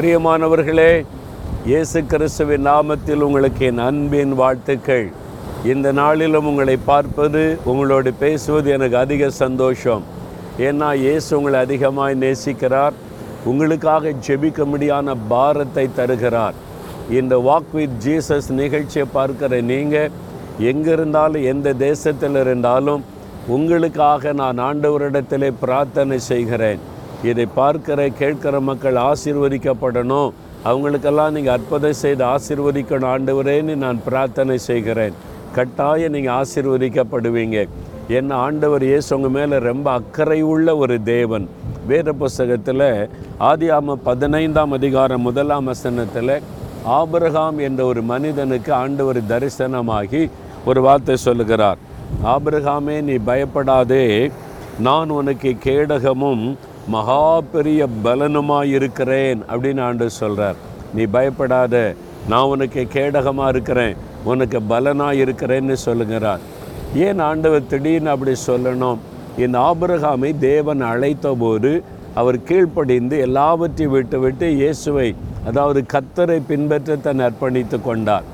பிரியமானவர்களே இயேசு கிறிஸ்துவின் நாமத்தில் உங்களுக்கு என் அன்பின் வாழ்த்துக்கள். இந்த நாளிலும் உங்களை பார்ப்பது உங்களோடு பேசுவது எனக்கு அதிக சந்தோஷம். ஏன்னா இயேசு உங்களை அதிகமாய் நேசிக்கிறார். உங்களுக்காக ஜெபிக்க முடியான பாரத்தை தருகிறார். இந்த வாக் வித் ஜீசஸ் நிகழ்ச்சியை பார்க்கிற நீங்கள் எங்கே இருந்தாலும் எந்த தேசத்தில் இருந்தாலும் உங்களுக்காக நான் ஆண்டவரிடத்திலே பிரார்த்தனை செய்கிறேன். இதை பார்க்கிற கேட்கிற மக்கள் ஆசீர்வதிக்கப்படணும். அவங்களுக்கெல்லாம் நீங்கள் அற்புதம் செய்து ஆசிர்வதிக்கணும். ஆண்டவரேன்னு நான் பிரார்த்தனை செய்கிறேன். கட்டாயம் நீங்கள் ஆசிர்வதிக்கப்படுவீங்க. என் ஆண்டவர் இயேசு உங்கள் மேலே ரொம்ப அக்கறை உள்ள ஒரு தேவன். வேத புஸ்தகத்தில் ஆதியாம பதினைந்தாம் அதிகாரம் முதலாம் வசனத்தில் ஆபிரகாம் என்ற ஒரு மனிதனுக்கு ஆண்டவர் தரிசனமாகி ஒரு வார்த்தை சொல்லுகிறார். ஆபிரகாமே நீ பயப்படாதே. நான் உனக்கு கேடகமும் மகா பெரிய பலனுமாக இருக்கிறேன் அப்படின்னு ஆண்டு சொல்கிறார் நீ பயப்படாத நான் உனக்கு கேடகமாக இருக்கிறேன் உனக்கு பலனாக இருக்கிறேன்னு சொல்லுகிறார். ஏன் ஆண்டவர் திடீர்னு அப்படி சொல்லணும்? இந்த ஆபிரகாமை தேவன் அழைத்த போது அவர் கீழ்ப்படிந்து எல்லாவற்றையும் விட்டு விட்டு இயேசுவை அதாவது கத்தரை பின்பற்ற தன் அர்ப்பணித்து கொண்டார்.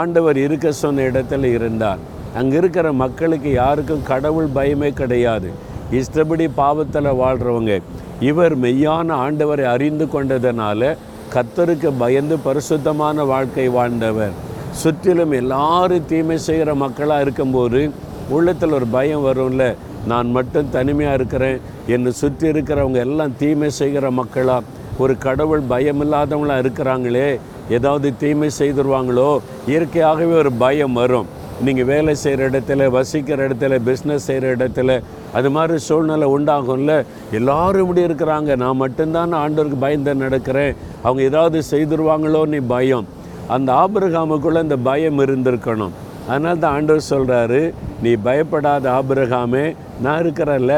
ஆண்டவர் இருக்க சொன்ன இடத்துல இருந்தார். அங்கே இருக்கிற மக்களுக்கு யாருக்கும் கடவுள் பயமே கிடையாது. இஷ்டப்படி பாவத்தில் வாழ்கிறவங்க இவர் மெய்யான ஆண்டவரை அறிந்து கொண்டதனால கத்தருக்கு பயந்து பரிசுத்தமான வாழ்க்கை வாழ்ந்தவர். சுற்றிலும் எல்லாரும் தீமை செய்கிற மக்களாக இருக்கும்போது உள்ளத்தில் ஒரு பயம் வரும்ல. நான் மட்டும் தனிமையாக இருக்கிறேன். என்னை சுற்றி இருக்கிறவங்க எல்லாம் தீமை செய்கிற மக்களாக ஒரு கடவுள் பயமில்லாதவங்களாக இருக்கிறாங்களே. ஏதாவது தீமை செய்துருவாங்களோ? இயற்கையாகவே ஒரு பயம் வரும். நீங்கள் வேலை செய்கிற இடத்துல வசிக்கிற இடத்துல பிஸ்னஸ் செய்கிற இடத்துல அது மாதிரி சூழ்நிலை உண்டாகும்ல. எல்லாரும் இப்படி இருக்கிறாங்க. நான் மட்டும்தான் ஆண்டவருக்கு பயந்து நடக்கிறேன். அவங்க ஏதாவது செய்திருவாங்களோ நீ பயம். அந்த ஆபிரகாமுக்குள்ளே இந்த பயம் இருந்திருக்கணும். அதனால தான் ஆண்டவர் சொல்கிறாரு நீ பயப்படாத ஆபிரகாமே நான் இருக்கிறல்ல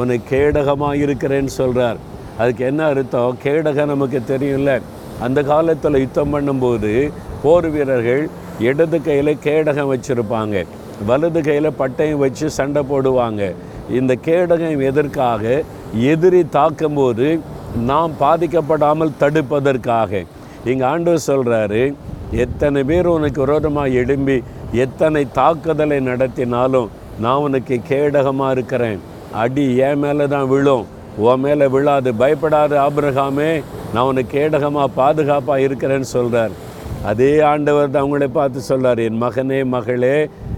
உனக்கு கேடகமாக இருக்கிறேன்னு சொல்கிறார் அதுக்கு என்ன அர்த்தம்? கேடகம் நமக்கு தெரியும்ல. அந்த காலத்தில் யுத்தம் பண்ணும்போது போர் வீரர்கள் இடது கையில் கேடகம் வச்சுருப்பாங்க. வலது கையில் பட்டையும் வச்சு சண்டை போடுவாங்க. இந்த கேடகம் எதற்காக? எதிரி தாக்கும்போது நாம் பாதிக்கப்படாமல் தடுப்பதற்காக. இங்கே ஆண்டவர் சொல்கிறாரு எத்தனை பேர் உனக்கு விரோதமாக எழும்பி எத்தனை தாக்குதலை நடத்தினாலும் நான் உனக்கு கேடகமாக இருக்கிறேன். அடி என் மேலே தான் விழும். உன் மேலே விழாது. பயப்படாது ஆபிரகாமே நான் உனக்கு கேடகமாக பாதுகாப்பாக இருக்கிறேன்னு சொல்கிறார் அதே ஆண்டவர் தான் அவங்கள பார்த்து சொல்கிறார் என் மகனே மகளே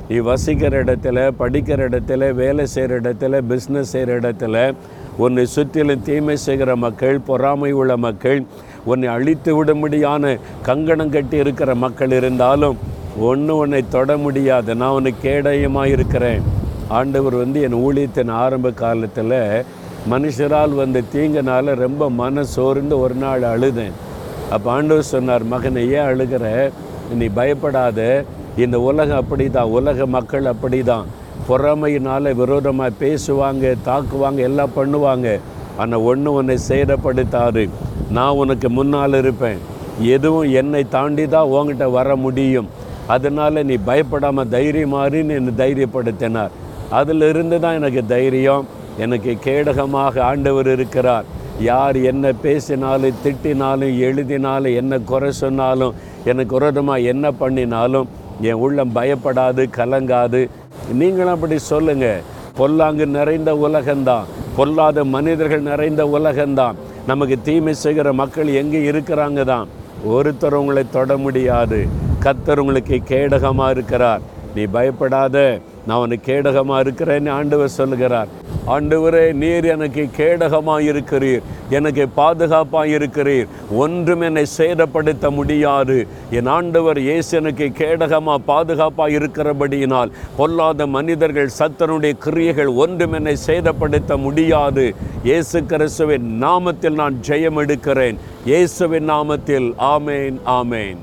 நீ வசிக்கிற இடத்துல படிக்கிற இடத்துல வேலை செய்கிற இடத்துல பிஸ்னஸ் செய்கிற இடத்துல உன்னை சுற்றிலும் தீமை செய்கிற மக்கள் பொறாமை உள்ள மக்கள் உன்னை அழித்து விடும்படியான கங்கணம் கட்டி இருக்கிற மக்கள் இருந்தாலும் ஒன்று உன்னை தொட முடியாது. நான் உனக்கு கேடயமாக இருக்கிறேன். ஆண்டவர் வந்து என் ஊழியத்தின் ஆரம்ப காலத்தில் மனுஷரால் வந்த தீங்கினால ரொம்ப மன சோர்ந்து ஒரு நாள் அழுதேன். அப்போ ஆண்டவர் சொன்னார் மகனை ஏன் அழுகிற? நீ பயப்படாத. இந்த உலகம் அப்படி தான் உலக மக்கள் அப்படி தான் பொறாமையினால் விரோதமாக பேசுவாங்க தாக்குவாங்க எல்லாம் பண்ணுவாங்க. ஆனால் ஒன்று உன்னை சேதப்படுத்தாரு நான் உனக்கு முன்னால் இருப்பேன். எதுவும் என்னை தாண்டி தான் உங்ககிட்ட வர முடியும். அதனால் நீ பயப்படாமல் தைரியமாறின்னு என்னை தைரியப்படுத்தினார். அதிலிருந்து தான் எனக்கு தைரியம். எனக்கு கேடகமாக ஆண்டவர் இருக்கிறார். யார் என்ன பேசினாலும் திட்டினாலும் எழுதினாலும் என்ன குறை சொன்னாலும் எனக்கு விரோதமாக என்ன பண்ணினாலும் என் உள்ளம் பயப்படாது கலங்காது. நீங்களும் அப்படி சொல்லுங்கள் பொல்லாங்கு நிறைந்த உலகம்தான். பொல்லாத மனிதர்கள் நிறைந்த உலகம்தான். நமக்கு தீமை செய்கிற மக்கள் எங்கே இருக்கிறாங்க தான் ஒருத்தர் உங்களை தொட முடியாது. கத்தர் உங்களுக்கு கேடகமாக இருக்கிறார். நீ பயப்படாத நான் உனக்கு கேடகமாக இருக்கிறேன்னு ஆண்டவர் சொல்லுகிறார். ஆண்டவரே நீர் எனக்கு கேடகமாக இருக்கிறீர். எனக்கு பாதுகாப்பாக இருக்கிறீர். ஒன்றும் என்னை சேதப்படுத்த முடியாது. என் ஆண்டவர் இயேசு எனக்கு கேடகமாக பாதுகாப்பாக இருக்கிறபடியினால் பொல்லாத மனிதர்கள் சத்தனுடைய கிரியைகள் ஒன்றும் என்னை சேதப்படுத்த முடியாது. இயேசு கிறிஸ்துவின் நாமத்தில் நான் ஜெயம் எடுக்கிறேன் இயேசுவின் நாமத்தில் ஆமேன் ஆமேன்.